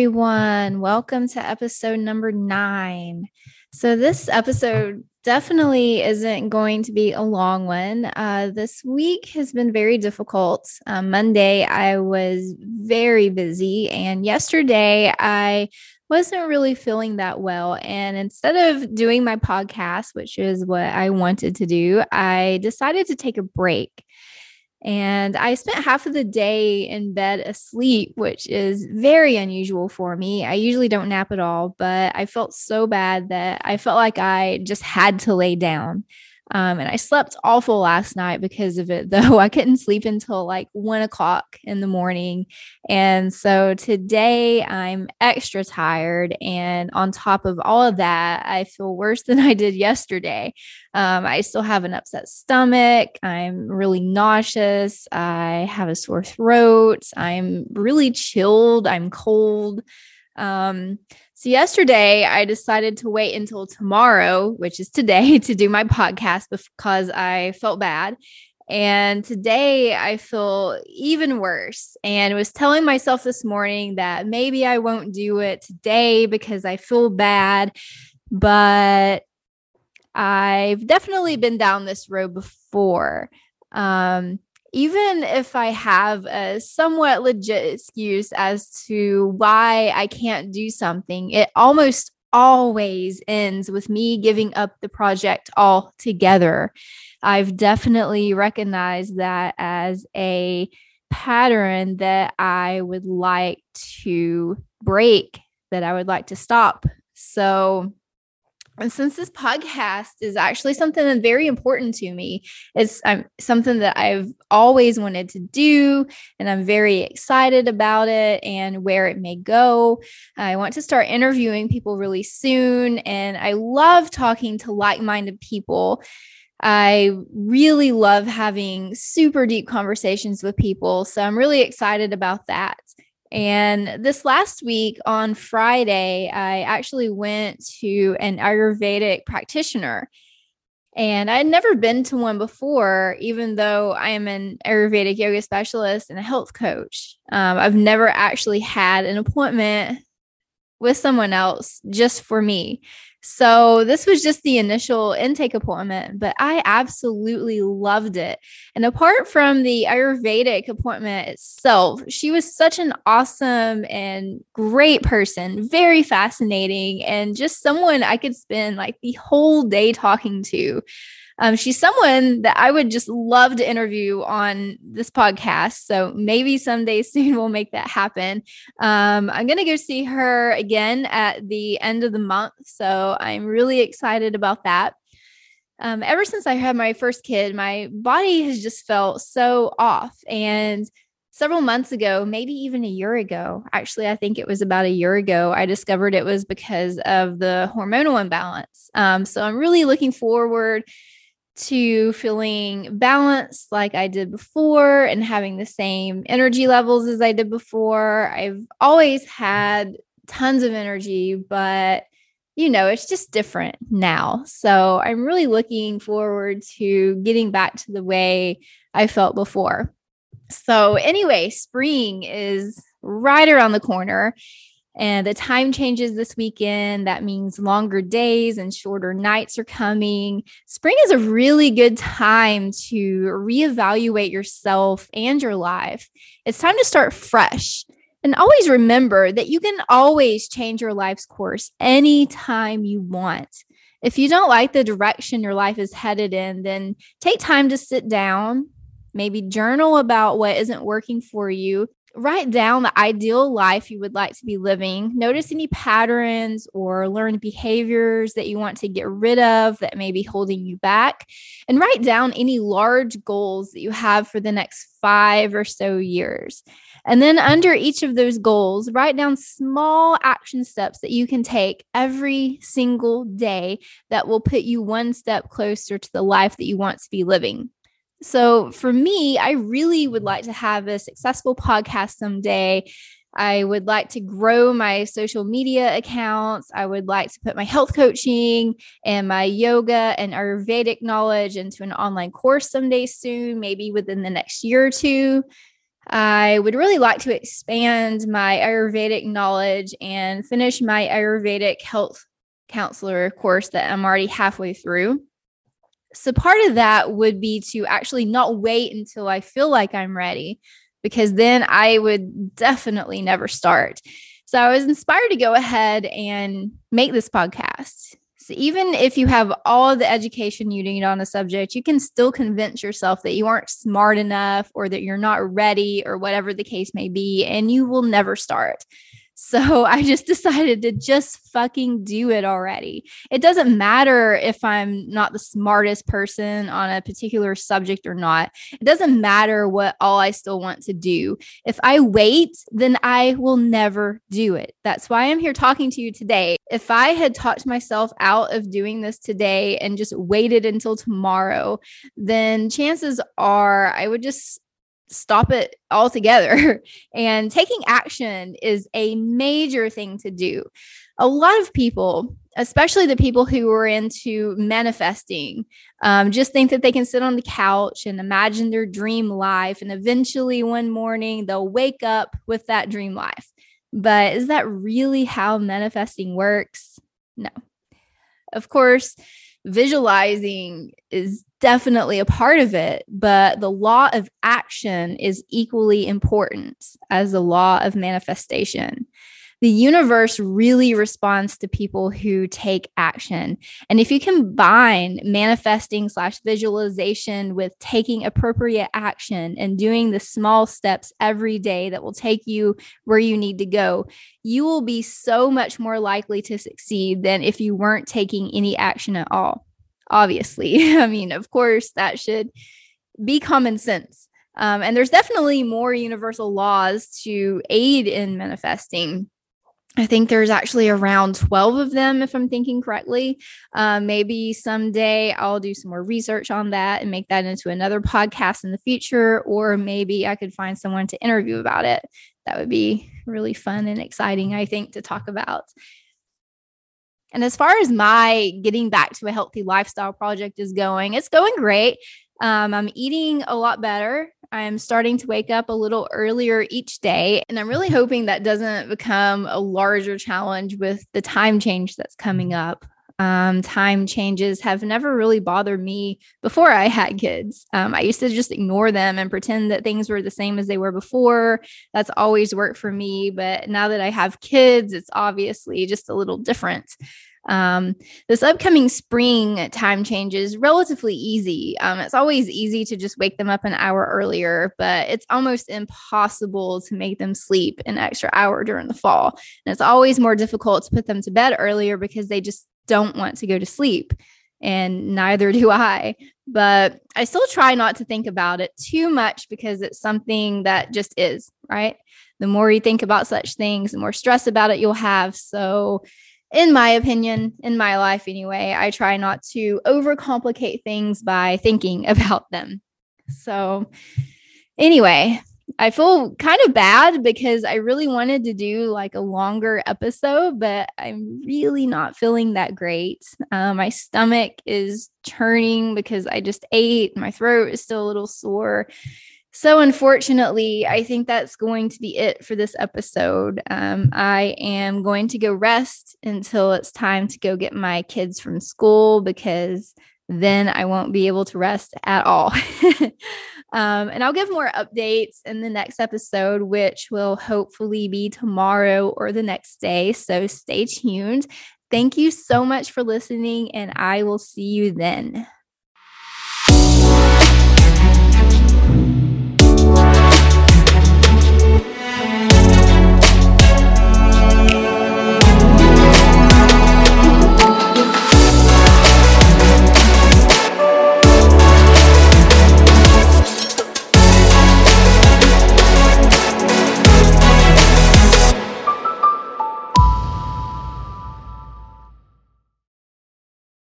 Everyone. Welcome to episode number nine. So, this episode definitely isn't going to be a long one. Uh, this week has been very difficult. Um, Monday, I was very busy, and yesterday, I wasn't really feeling that well. And instead of doing my podcast, which is what I wanted to do, I decided to take a break. And I spent half of the day in bed asleep, which is very unusual for me. I usually don't nap at all, but I felt so bad that I felt like I just had to lay down. Um, and I slept awful last night because of it, though. I couldn't sleep until like one o'clock in the morning. And so today I'm extra tired. And on top of all of that, I feel worse than I did yesterday. Um, I still have an upset stomach. I'm really nauseous. I have a sore throat. I'm really chilled. I'm cold. Um, so, yesterday I decided to wait until tomorrow, which is today, to do my podcast because I felt bad. And today I feel even worse. And was telling myself this morning that maybe I won't do it today because I feel bad. But I've definitely been down this road before. Um, even if I have a somewhat legit excuse as to why I can't do something, it almost always ends with me giving up the project altogether. I've definitely recognized that as a pattern that I would like to break, that I would like to stop. So, and since this podcast is actually something that's very important to me, it's um, something that I've always wanted to do, and I'm very excited about it and where it may go. I want to start interviewing people really soon, and I love talking to like minded people. I really love having super deep conversations with people. So I'm really excited about that. And this last week on Friday, I actually went to an Ayurvedic practitioner. And I had never been to one before, even though I am an Ayurvedic yoga specialist and a health coach. Um, I've never actually had an appointment with someone else just for me. So this was just the initial intake appointment, but I absolutely loved it. And apart from the Ayurvedic appointment itself, she was such an awesome and great person, very fascinating, and just someone I could spend like the whole day talking to. Um, she's someone that I would just love to interview on this podcast. So maybe someday soon we'll make that happen. Um, I'm going to go see her again at the end of the month. So I'm really excited about that. Um, ever since I had my first kid, my body has just felt so off. And several months ago, maybe even a year ago, actually, I think it was about a year ago, I discovered it was because of the hormonal imbalance. Um, so I'm really looking forward to feeling balanced like I did before and having the same energy levels as I did before. I've always had tons of energy, but you know, it's just different now. So I'm really looking forward to getting back to the way I felt before. So, anyway, spring is right around the corner. And the time changes this weekend. That means longer days and shorter nights are coming. Spring is a really good time to reevaluate yourself and your life. It's time to start fresh. And always remember that you can always change your life's course anytime you want. If you don't like the direction your life is headed in, then take time to sit down, maybe journal about what isn't working for you, write down the ideal life you would like to be living. Notice any patterns or learned behaviors that you want to get rid of that may be holding you back. And write down any large goals that you have for the next five or so years. And then under each of those goals, write down small action steps that you can take every single day that will put you one step closer to the life that you want to be living. So for me, I really would like to have a successful podcast someday. I would like to grow my social media accounts. I would like to put my health coaching and my yoga and Ayurvedic knowledge into an online course someday soon, maybe within the next year or two. I would really like to expand my Ayurvedic knowledge and finish my Ayurvedic health counselor course that I'm already halfway through. So, part of that would be to actually not wait until I feel like I'm ready, because then I would definitely never start. So, I was inspired to go ahead and make this podcast So even if you have all the education you need on the subject, you can still convince yourself that you aren't smart enough or that you're not ready or whatever the case may be, and you will never start. So I just decided to just fucking do it already. It doesn't matter if I'm not the smartest person on a particular subject or not. It doesn't matter what all I still want to do. If I wait, then I will never do it. That's why I'm here talking to you today. If I had talked myself out of doing this today and just waited until tomorrow, then chances are I would just stop it altogether. and taking action is a major thing to do. A lot of people, especially the people who are into manifesting, um, just think that they can sit on the couch and imagine their dream life. And eventually, one morning, they'll wake up with that dream life. But is that really how manifesting works? No. Of course, visualizing is definitely a part of it, but the law of action is equally important as the law of manifestation. The universe really responds to people who take action. And if you combine manifesting slash visualization with taking appropriate action and doing the small steps every day that will take you where you need to go, you will be so much more likely to succeed than if you weren't taking any action at all obviously. I mean, of course, that should be common sense. Um, and there's definitely more universal laws to aid in manifesting. I think there's actually around 12 of them, if I'm thinking correctly. Uh, maybe someday I'll do some more research on that and make that into another podcast in the future, or maybe I could find someone to interview about it. That would be really fun and exciting, I think, to talk about. And as far as my getting back to a healthy lifestyle project is going, it's going great. Um, I'm eating a lot better. I'm starting to wake up a little earlier each day. And I'm really hoping that doesn't become a larger challenge with the time change that's coming up. Um, time changes have never really bothered me before I had kids. Um, I used to just ignore them and pretend that things were the same as they were before. That's always worked for me. But now that I have kids, it's obviously just a little different. Um, this upcoming spring time change is relatively easy. Um, it's always easy to just wake them up an hour earlier, but it's almost impossible to make them sleep an extra hour during the fall. And it's always more difficult to put them to bed earlier because they just don't want to go to sleep. And neither do I. But I still try not to think about it too much because it's something that just is, right? The more you think about such things, the more stress about it you'll have. So, in my opinion, in my life anyway, I try not to overcomplicate things by thinking about them. So, anyway, I feel kind of bad because I really wanted to do like a longer episode, but I'm really not feeling that great. Uh, my stomach is churning because I just ate. My throat is still a little sore. So, unfortunately, I think that's going to be it for this episode. Um, I am going to go rest until it's time to go get my kids from school because then I won't be able to rest at all. um, and I'll give more updates in the next episode, which will hopefully be tomorrow or the next day. So stay tuned. Thank you so much for listening, and I will see you then.